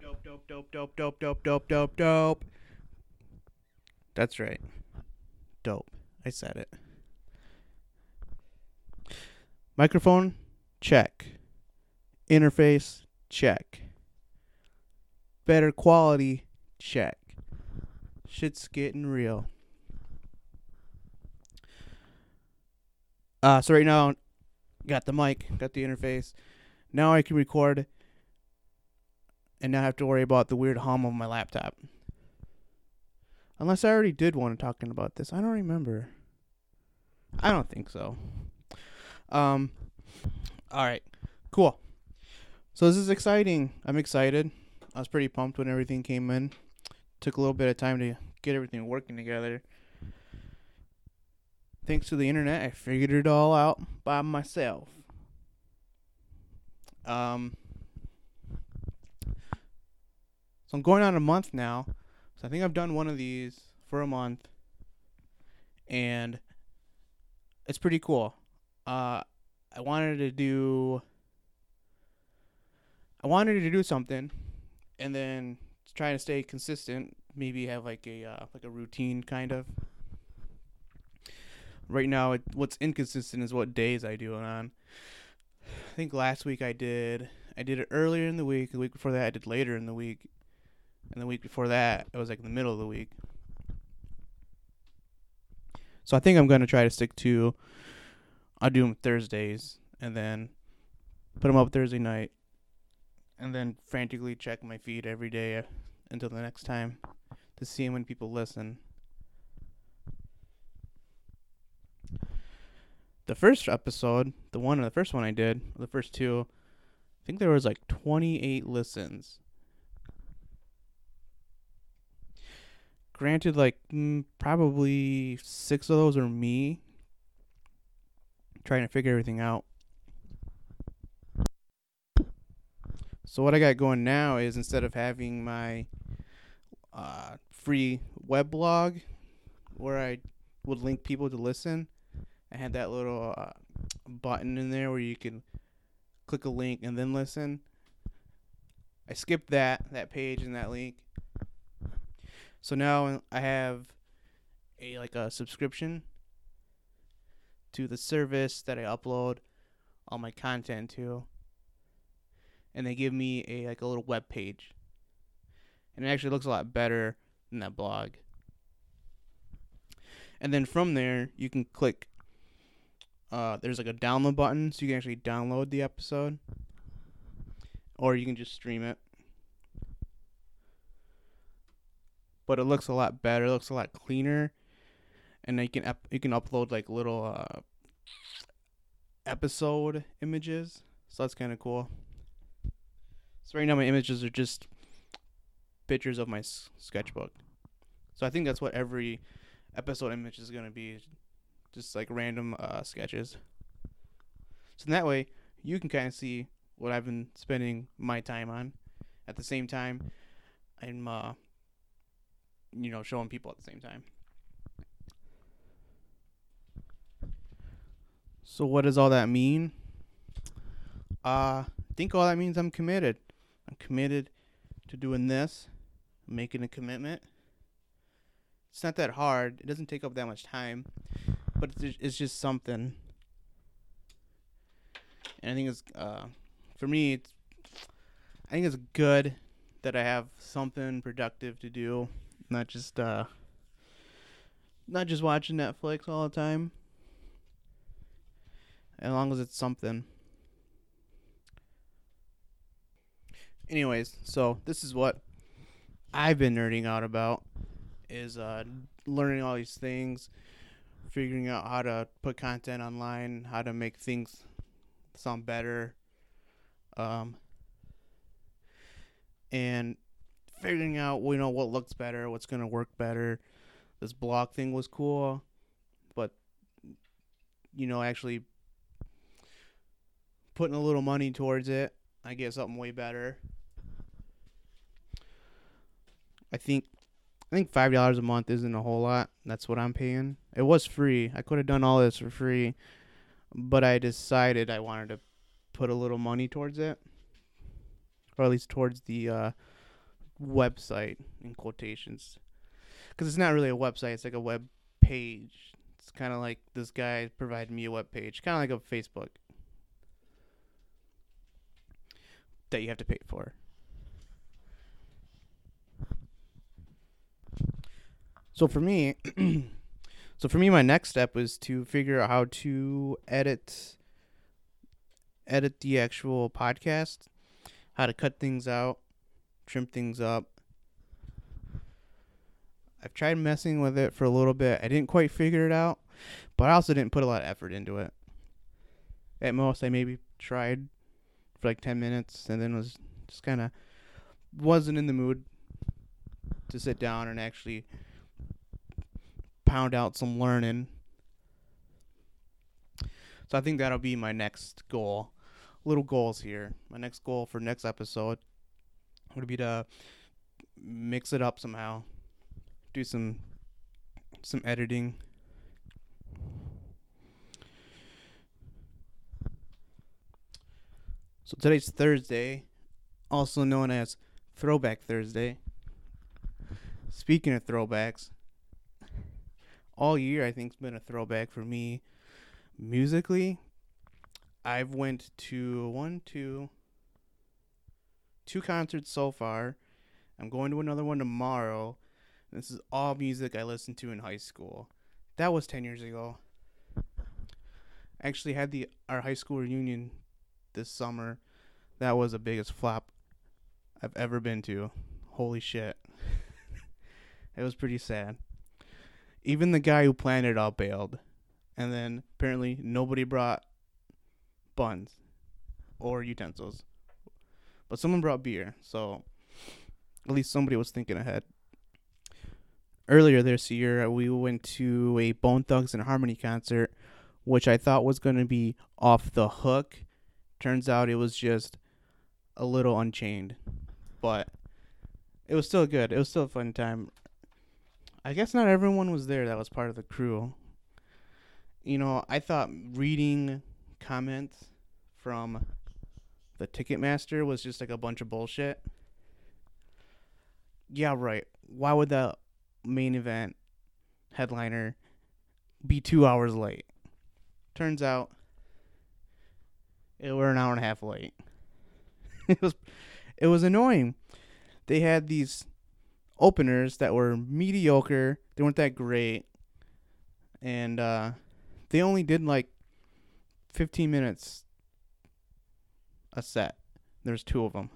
dope, dope, dope, dope, dope, dope, dope, dope, dope, dope. That's right. Dope. I said it. Microphone, check. Interface, check. Better quality, check. Shit's getting real. Uh, so right now, got the mic, got the interface. Now I can record and not have to worry about the weird hum of my laptop. Unless I already did one talking about this. I don't remember. I don't think so. Um all right. Cool. So this is exciting. I'm excited. I was pretty pumped when everything came in. Took a little bit of time to get everything working together. Thanks to the internet, I figured it all out by myself. Um so I'm going on a month now. So I think I've done one of these for a month. And it's pretty cool. Uh I wanted to do I wanted to do something and then trying to stay consistent, maybe have like a uh, like a routine kind of. Right now, it, what's inconsistent is what days I do it on. I think last week I did I did it earlier in the week. The week before that I did later in the week, and the week before that it was like in the middle of the week. So I think I'm gonna try to stick to. I'll do them Thursdays and then put them up Thursday night, and then frantically check my feed every day uh, until the next time to see when people listen. The first episode, the one, the first one I did, the first two, I think there was like 28 listens. Granted, like mm, probably six of those are me trying to figure everything out. So what I got going now is instead of having my uh, free web blog where I would link people to listen, I had that little uh, button in there where you can click a link and then listen. I skipped that that page and that link. So now I have a like a subscription to the service that I upload all my content to. And they give me a like a little web page. And it actually looks a lot better than that blog. And then from there you can click uh, there's like a download button so you can actually download the episode. Or you can just stream it. But it looks a lot better, it looks a lot cleaner and you can up, you can upload like little uh, episode images. So that's kind of cool. So right now my images are just pictures of my s- sketchbook. So I think that's what every episode image is gonna be, just like random uh, sketches. So in that way, you can kind of see what I've been spending my time on. At the same time, I'm uh, you know showing people at the same time. So what does all that mean? Uh, I think all that means I'm committed. I'm committed to doing this, making a commitment. It's not that hard. It doesn't take up that much time, but it's, just something. And I think it's uh, for me. It's I think it's good that I have something productive to do, not just uh, not just watching Netflix all the time as long as it's something. Anyways, so this is what I've been nerding out about is uh, learning all these things, figuring out how to put content online, how to make things sound better, um, and figuring out you know what looks better, what's gonna work better. This blog thing was cool, but you know actually putting a little money towards it, I get something way better. I think I think five dollars a month isn't a whole lot. That's what I'm paying. It was free. I could have done all this for free, but I decided I wanted to put a little money towards it, or at least towards the uh, website in quotations. Because it's not really a website it's like a web page. It's kind of like this guy provided me a web page kind of like a facebook. That you have to pay for. So for me so for me my next step was to figure out how to edit edit the actual podcast how to cut things out trim things up. I've tried messing with it for a little bit. I didn't quite figure it out, but I also didn't put a lot of effort into it. At most, I maybe tried for like 10 minutes and then was just kind of wasn't in the mood to sit down and actually pound out some learning. So I think that'll be my next goal. Little goals here. My next goal for next episode would be to mix it up somehow, do some some editing. So today's Thursday, also known as Throwback Thursday. Speaking of throwbacks, all year I think's been a throwback for me musically. I've went to one, two, two concerts so far. I'm going to another one tomorrow. This is all music I listened to in high school. That was 10 years ago. I actually had the our high school reunion this summer. That was the biggest flop I've ever been to. Holy shit. it was pretty sad. Even the guy who planned it all bailed. And then apparently nobody brought buns or utensils. But someone brought beer, so at least somebody was thinking ahead. Earlier this year, we went to a Bone Thugs-n-Harmony concert, which I thought was going to be off the hook. Turns out it was just a little unchained, but it was still good. It was still a fun time. I guess not everyone was there that was part of the crew. You know, I thought reading comments from the Ticketmaster was just like a bunch of bullshit. Yeah, right. Why would the main event headliner be two hours late? Turns out it were an hour and a half late. it was it was annoying. They had these openers that were mediocre. They weren't that great. And uh, they only did like 15 minutes a set. There's two of them.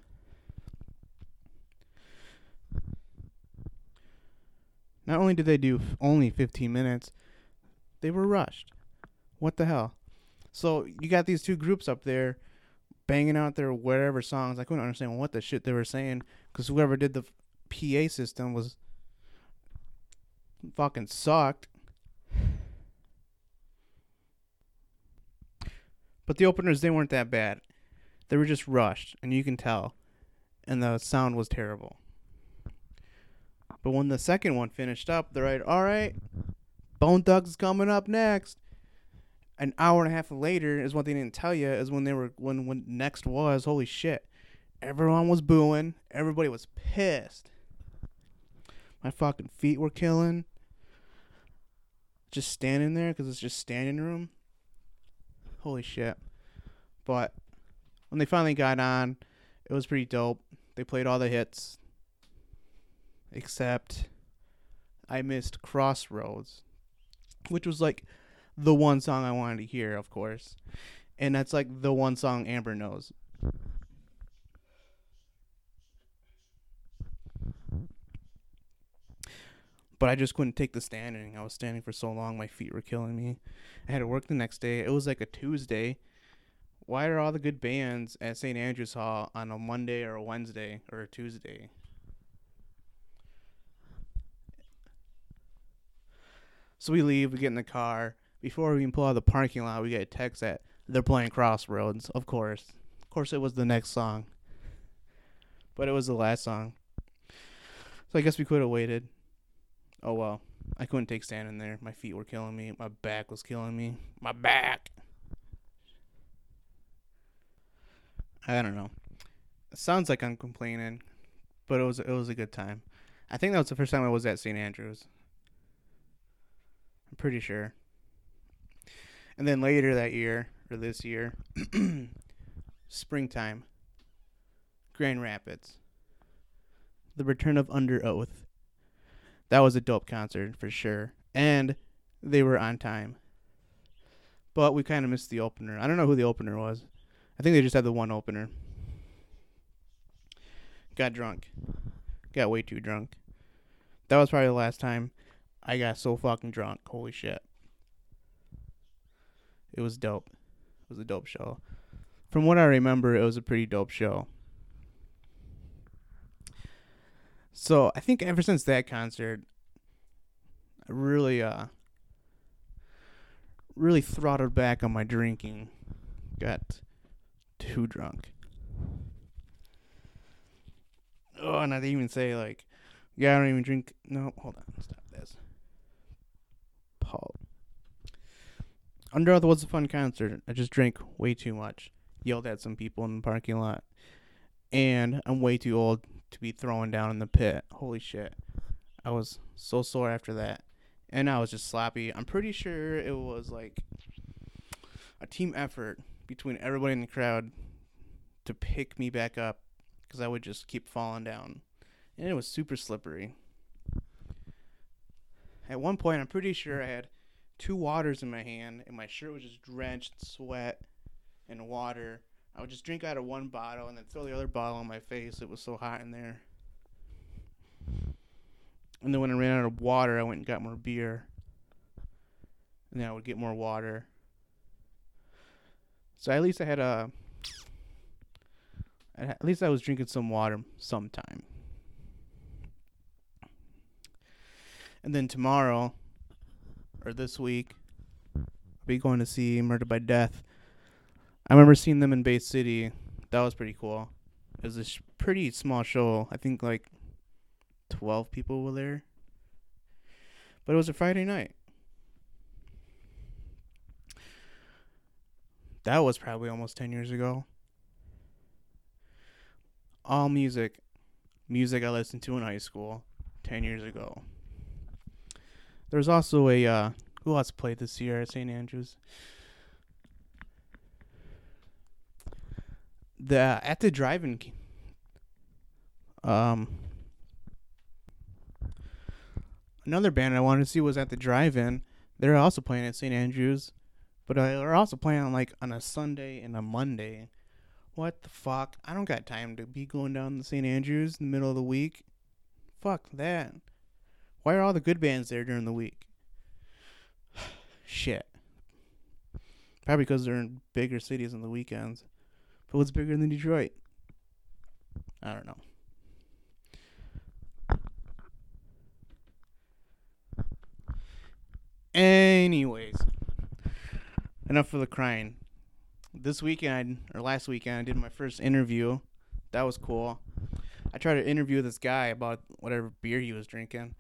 Not only did they do only 15 minutes, they were rushed. What the hell? So you got these two groups up there banging out their whatever songs. I couldn't understand what the shit they were saying because whoever did the PA system was fucking sucked. But the openers they weren't that bad. They were just rushed, and you can tell. And the sound was terrible. But when the second one finished up, they're like, all right, Bone Thugs is coming up next. An hour and a half later is what they didn't tell you is when they were when when next was holy shit, everyone was booing, everybody was pissed. My fucking feet were killing. Just standing there because it's just standing room. Holy shit! But when they finally got on, it was pretty dope. They played all the hits, except I missed Crossroads, which was like the one song I wanted to hear, of course. And that's like the one song Amber knows. But I just couldn't take the standing. I was standing for so long, my feet were killing me. I had to work the next day. It was like a Tuesday why are all the good bands at St. Andrews Hall on a Monday or a Wednesday or a Tuesday? So we leave, we get in the car. Before we even pull out of the parking lot, we get a text that they're playing Crossroads, of course. Of course, it was the next song. But it was the last song. So I guess we could have waited. Oh well. I couldn't take standing there. My feet were killing me. My back was killing me. My back. I don't know. It sounds like I'm complaining, but it was it was a good time. I think that was the first time I was at St. Andrews. I'm pretty sure. And then later that year or this year, springtime, Grand Rapids, the return of Underoath. That was a dope concert for sure, and they were on time. But we kind of missed the opener. I don't know who the opener was. I think they just had the one opener. Got drunk. Got way too drunk. That was probably the last time I got so fucking drunk. Holy shit. It was dope. It was a dope show. From what I remember, it was a pretty dope show. So I think ever since that concert, I really uh really throttled back on my drinking. Got too drunk. Oh, and I didn't even say like, yeah, I don't even drink. No, hold on, stop this. Paul. Underoath was a fun concert. I just drank way too much. Yelled at some people in the parking lot. And I'm way too old to be throwing down in the pit. Holy shit. I was so sore after that. And I was just sloppy. I'm pretty sure it was like a team effort between everybody in the crowd to pick me back up because I would just keep falling down. And it was super slippery. At one point, I'm pretty sure I had two waters in my hand, and my shirt was just drenched in sweat and water. I would just drink out of one bottle and then throw the other bottle on my face. It was so hot in there. And then when I ran out of water, I went and got more beer. And then I would get more water. So at least I had a. At least I was drinking some water sometime. And then tomorrow, or this week, I'll be going to see Murder by Death. I remember seeing them in Bay City. That was pretty cool. It was a sh- pretty small show. I think like 12 people were there. But it was a Friday night. That was probably almost 10 years ago. All music, music I listened to in high school 10 years ago. There's also a, uh, who else played this year at St. Andrews? The, at the drive-in, um, another band I wanted to see was at the drive-in. They're also playing at St. Andrews, but uh, they're also playing on like on a Sunday and a Monday. What the fuck? I don't got time to be going down to St. Andrews in the middle of the week. Fuck that. Why are all the good bands there during the week? Shit. Probably because they're in bigger cities on the weekends. But what's bigger than Detroit? I don't know. Anyways, enough for the crying. This weekend or last weekend, I did my first interview. That was cool. I tried to interview this guy about whatever beer he was drinking.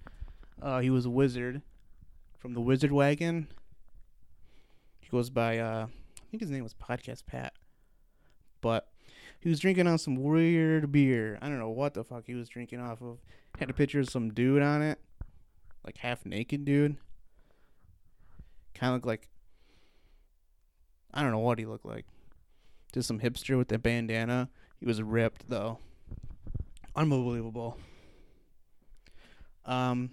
Uh, he was a wizard from the Wizard Wagon. He goes by, uh, I think his name was Podcast Pat. But he was drinking on some weird beer. I don't know what the fuck he was drinking off of. Had a picture of some dude on it, like half naked dude. Kind of looked like I don't know what he looked like. Just some hipster with a bandana. He was ripped though. Unbelievable. Um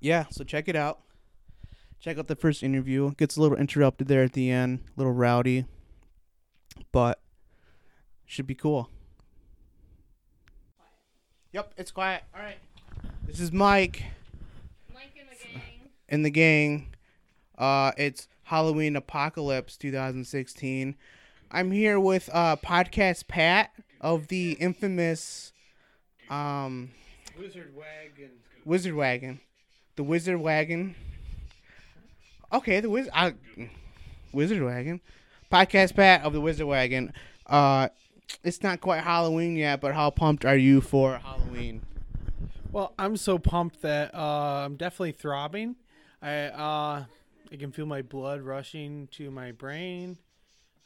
yeah, so check it out. Check out the first interview. Gets a little interrupted there at the end, a little rowdy. But should be cool. Yep, it's quiet. All right. This is Mike Mike and the gang. and the gang. Uh, it's Halloween Apocalypse 2016. I'm here with uh, podcast Pat of the infamous um, Wizard Wagon. Wizard Wagon, the Wizard Wagon. Okay, the Wizard I, Wizard Wagon, podcast Pat of the Wizard Wagon. Uh, it's not quite Halloween yet, but how pumped are you for Halloween? Well, I'm so pumped that uh, I'm definitely throbbing. I uh, I can feel my blood rushing to my brain.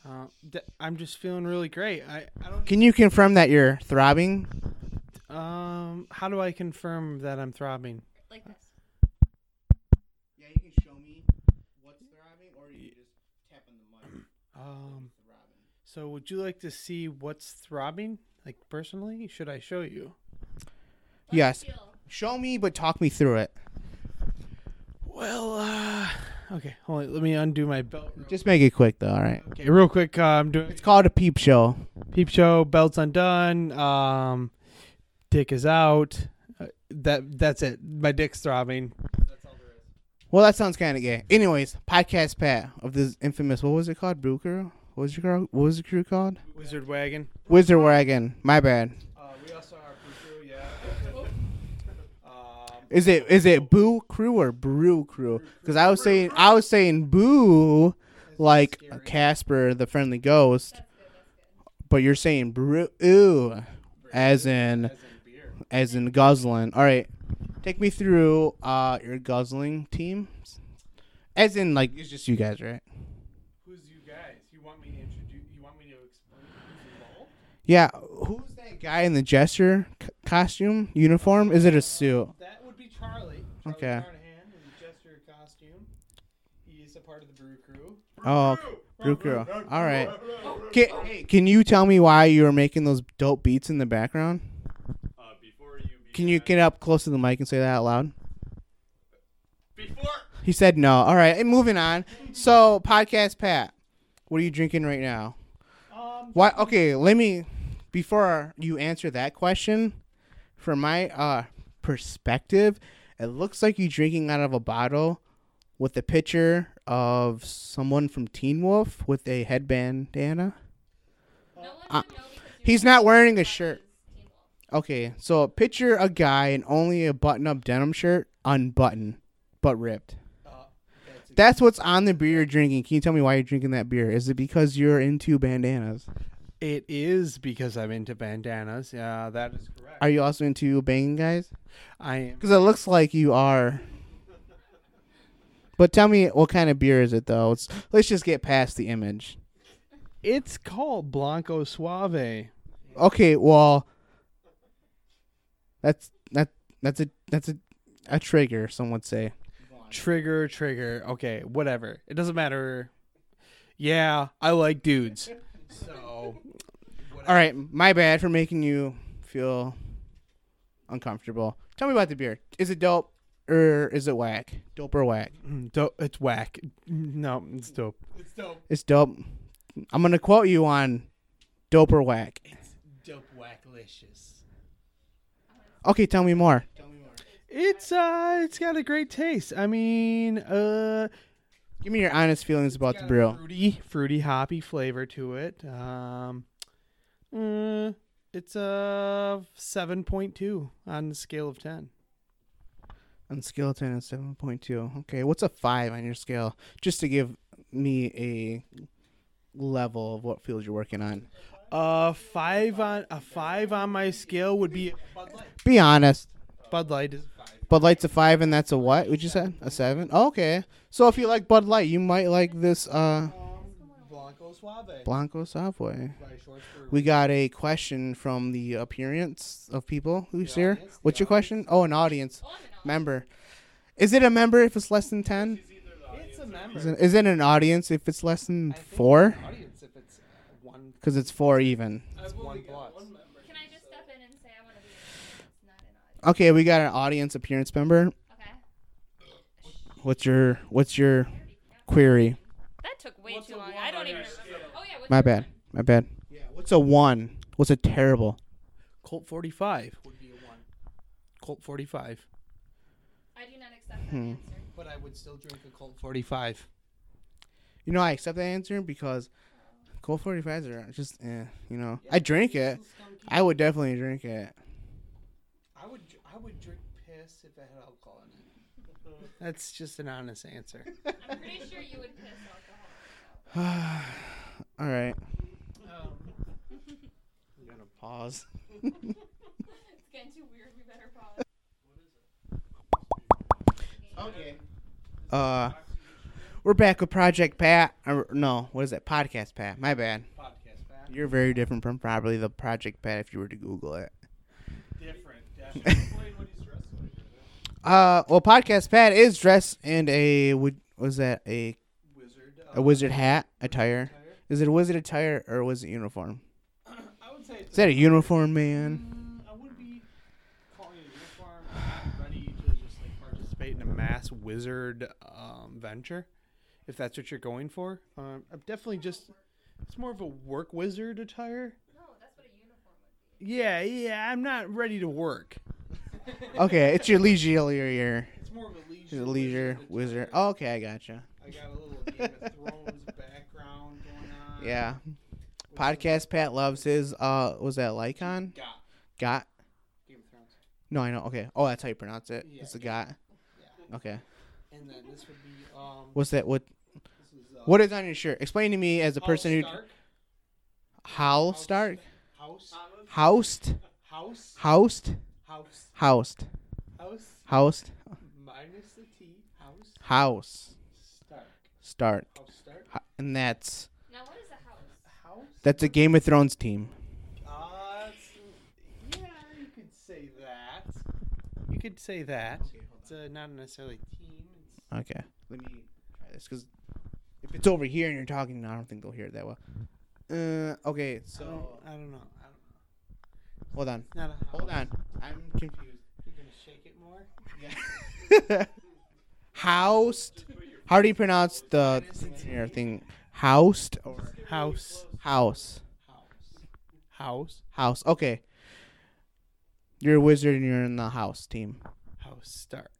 Uh, de- I'm just feeling really great. I, I don't. Can you confirm that you're throbbing? Uh, how do I confirm that I'm throbbing? Like this. Yeah, you can show me what's throbbing, or you can just tap on the mic. Um, so would you like to see what's throbbing? Like personally, should I show you? Let Yes. feel. Show me, but talk me through it. Well, uh, okay, hold on. Let me undo my belt. Just make it quick, though. All right. Okay, real quick. Uh, I'm doing It's called a peep show. peep show. Belt's undone. Um, dick is out. Uh, that that's it. My dick's throbbing. That's all there is. Well, that sounds kind of gay. Anyways, podcast Pat of this infamous. What was it called? Brew Crew. What was your crew? What was the crew called? Wizard wagon. Wizard Wagon. My bad. Uh, we also are crew. Yeah. um, Is it is it Boo Crew or Brew Crew? Because I was saying I was saying Boo like Casper the Friendly Ghost, That's good. That's good. but you're saying Brew as in as in as in guzzling. All right, take me through uh your guzzling team. As in like it's just you guys, right? Who's you guys? You want me to introduce? You want me to explain who's involved? Yeah. Who's that guy in the jester c- costume uniform? Is it a suit? That would be Charlie. Charlie Okay. Carnahan in the jester costume. He is a part of the brew crew. Oh, Brew Crew. All right. Can, hey, can you tell me why you were making those dope beats in the background? Uh, before you Can you get up close to the mic and say that out loud? before He said no. All right, and moving on. So, podcast Pat, what are you drinking right now? Um, Why? Okay, let me. Before you answer that question, from my uh perspective, it looks like you're drinking out of a bottle with a picture of someone from Teen Wolf with a headbandana. No Uh, should know because you're he's not wearing a shirt. is Teen Wolf. Okay, so picture a guy in only a button-up denim shirt, unbuttoned but ripped. uh, that's That's what's on the beer you're drinking. Can you tell me why you're drinking that beer? Is it because you're into bandanas? It is because I'm into bandanas. Yeah, that is correct. Are you also into banging guys? I am. Because it looks like you are. But tell me what kind of beer is it though? It's, let's just get past the image. It's called Blanco Suave. Okay, well, that's that that's a that's a a trigger. Some would say. Trigger, trigger. Okay, whatever. It doesn't matter. Yeah, I like dudes. So. All right, my bad for making you feel uncomfortable. Tell me about the beer. Is it dope or is it whack? Dope or whack? Mm, Dope. It's whack. No, it's dope. It's dope. It's dope. I'm gonna quote you on dope or whack. It's dope whacklicious. Okay, tell me more. tell me more. It's uh, it's got a great taste. I mean, uh, Give me your honest feelings about the a brew. fruity, fruity, hoppy flavor to it. Um, uh, it's a seven point two on the scale of ten. On scale of ten, is seven point two. Okay, what's a five on your scale? Just to give me a level of what field you're working on. Uh, five on a five on my scale would be. Be honest. Bud Light is a. Bud Light's a five, and that's a what? Would you say a seven? okay. So if you like Bud Light, you might like this uh Blanco Suave. Blanco Savoy. By Shorts Brewery. We got a question from the appearance of people who's The here. audience, What's the your question? Oh, an audience Oh, an audience. member. Is it a member if it's less than ten? It's a member. Is it, is it an audience if it's less than I think it's four? an Audience if it's uh, one. Because it's four even. It's one plus. Can I just step in and say I want to be an audience, not an audience? Okay, we got an audience appearance member. Okay. What's your What's your query? That took way What's too long. I don't on even remember. Oh yeah. What's My bad. one? My bad. Yeah. What's a one? What's a terrible? Colt 45 would be a one. Colt 45. I do not accept that Hmm. answer. But I would still drink a Colt 45. You know, I accept that answer because Colt 45s are just, eh, you know. I drink it. I would definitely drink it. I would I would drink piss if it had alcohol in it. That's just an honest answer. I'm pretty sure you would piss alcohol. All right. Um, I'm going to pause. It's getting too weird. We better pause. Okay. Uh, we're back with Project Pat. Or, no, what is that? Podcast Pat. My bad. podcast Pat. You're very different from probably the Project Pat if you were to Google it. Different, definitely. Explain what he's dressed like. Uh, well, podcast Pat is dressed in a would was that a Wizard. a wizard hat attire? Is it a wizard attire or was it uniform? I would say. Is that a uniform, man? Mm, I wouldn't be calling it a uniform. I'm ready to just like participate in a mass wizard um, venture, if that's what you're going for. Um, I'm definitely just. It's more of a work wizard attire. No, that's what a uniform would be. Yeah, yeah. I'm not ready to work. Okay, it's your leisure. It's more of a leisure. It's a leisure wizard. attire. Oh, okay, I gotcha. I got a little Game of Thrones background going on. Yeah. Podcast Pat loves his. Uh, was that Lycon? Got Got? Game of Thrones. No, I know. Okay. Oh, that's how you pronounce it. Yeah. It's the got. Yeah. Okay. And then this would be um. What's that? What? this is, uh, What is on your shirt? Explain to me as a House person who. Stark. Hal House Stark. House. Housed. House. Housed. House. Housed. House. Housed. Minus the T. House. House. Stark. Start. House Stark. Ho- And that's Now, what is a house? House. that's a Game of Thrones team. Uh, it's- yeah, you could say that. You could say that. It's uh, not necessarily team. It's Okay. Let me try this because if it's over here and you're talking, I don't think they'll hear it that well. Uh. Okay. so So I don't. I don't hold on. Not a Hold on. I'm confused. You're gonna shake it more. Yeah. Housed. How do you pronounce the here thing? Housed or House. house? House. House. House. Okay. You're a wizard and you're in the house team. House Stark.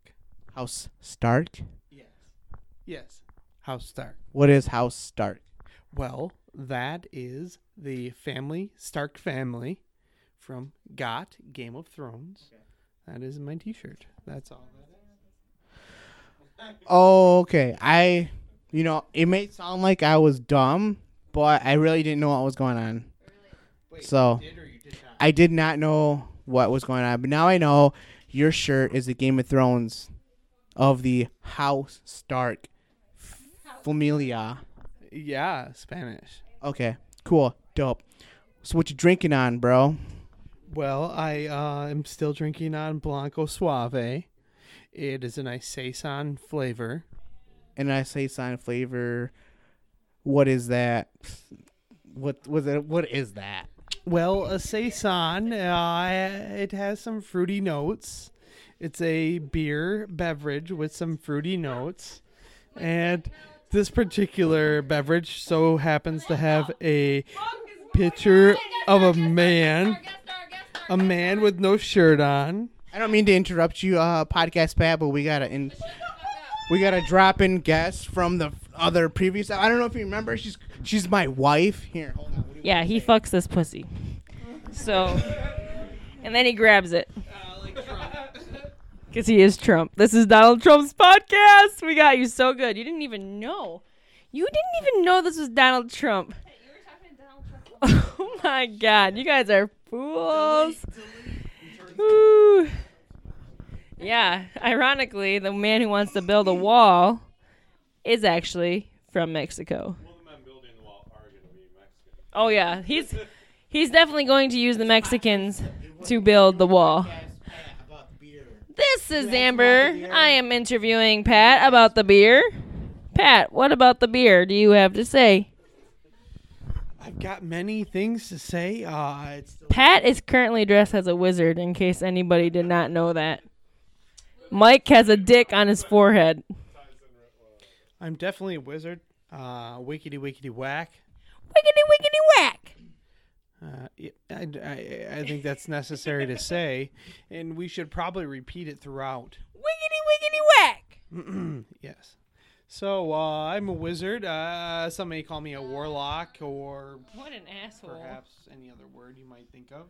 House Stark. Yes. Yes. House Stark. What is House Stark? Well, that is the family Stark family from Got Game of Thrones. That is my T-shirt. That's all. That is. Oh, okay. I, you know, it may sound like I was dumb, but I really didn't know what was going on. Wait, So- did did? I did not know what was going on, but now I know your shirt is the Game of Thrones of the House Stark Familia. yeah, Spanish. Okay, cool, dope. So what you drinking on, bro? Well, I uh, am still drinking on Blanco Suave. It is a nice saison flavor. And I say sign flavor. What is that? What was it? What is that? Well, a saison, uh, it has some fruity notes. It's a beer beverage with some fruity notes, and this particular beverage so happens to have a picture of a man, a man with no shirt on. I don't mean to interrupt you, uh, podcast Pat, but we gotta in, we gotta drop in guest from the other previous. I don't know if you remember. She's she's my wife. Here, hold on. What Yeah, he fucks this pussy. So, and then he grabs it. Because he is Trump. This is Donald Trump's podcast. We got you so good. You didn't even know. You didn't even know this was Donald Trump. Hey, you were talking to Donald Trump. Oh my god. You guys are fools. Yeah, ironically, the man who wants to build a wall is actually from Mexico. Oh yeah, he's he's definitely going to use the Mexicans to build the wall. This is Amber. I am interviewing Pat about the beer. Pat, what about the beer do you have to say? I've got many things to say. Uh, it's Pat is currently dressed as a wizard in case anybody did not know that. Mike has a dick on his forehead. I'm definitely a wizard. Uh, wickety wickety whack. Wiggity wiggity whack. Uh, I, I, I think that's necessary to say, and we should probably repeat it throughout. Wiggity wiggity whack. yes. So uh, I'm a wizard. Uh, some may call me a warlock, or What an asshole. perhaps any other word you might think of.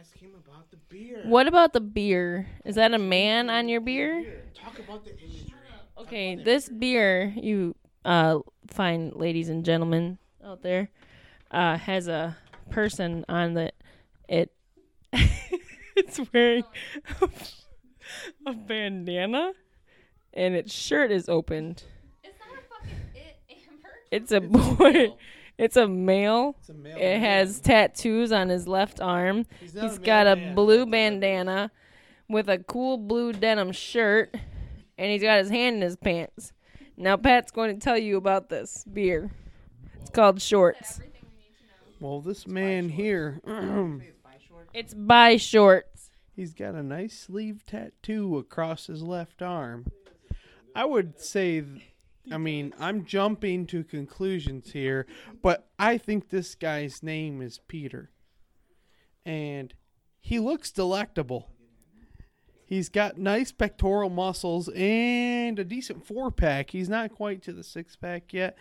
Ask him about the beer. What about the beer? Is that a man on your beer? Talk about the imagery. Okay, this beer, you uh, fine ladies and gentlemen out there, uh, has a person on the it. it's wearing a, a bandana, and its shirt is opened. It's not a fucking it, Amber. It's a boy. It's a male. It's a male It has tattoos on his left arm. He's not He's a got a mailman. blue bandana with a cool blue denim shirt, and he's got his hand in his pants. Now Pat's going to tell you about this beer. It's called Shorts. Everything we need to know. Well, this man here, It's by Shorts. he's got a nice sleeve tattoo across his left arm. I would say, th- I mean, I'm jumping to conclusions here, but I think this guy's name is Peter. And he looks delectable. He's got nice pectoral muscles and a decent four pack. He's not quite to the six pack yet.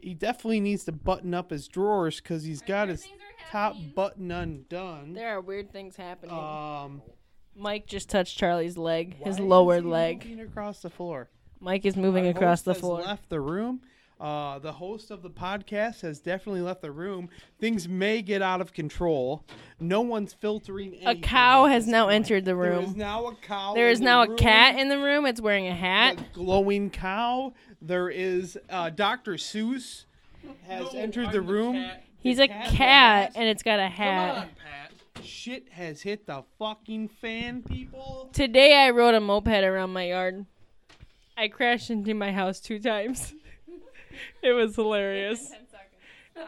He definitely needs to button up his drawers because he's got his top button undone. There are weird things happening. Um, Mike just touched Charlie's leg, his lower leg. across the floor. Mike is moving Our across host the has floor. Left the room. Uh, the host of the podcast has definitely left the room. Things may get out of control. No one's filtering. A cow has now point. entered the There is room. now a cow. There is in the now a room. cat in the room. It's wearing a hat. A glowing cow. There is uh, Dr. Seuss has entered the room. He's The a cat cat, and it's got a Come hat. on, Pat. Shit has hit the fucking fan, people. Today I rode a moped around my yard. I crashed into my house two times. it was hilarious.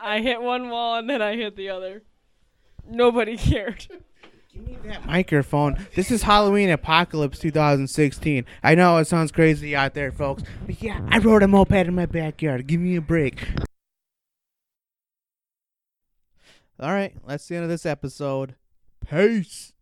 I hit one wall and then I hit the other. Nobody cared. Give me that microphone. This is Halloween Apocalypse 2016. I know it sounds crazy out there, folks, but yeah, I rode a moped in my backyard. Give me a break. All right, that's the end of this episode. Peace.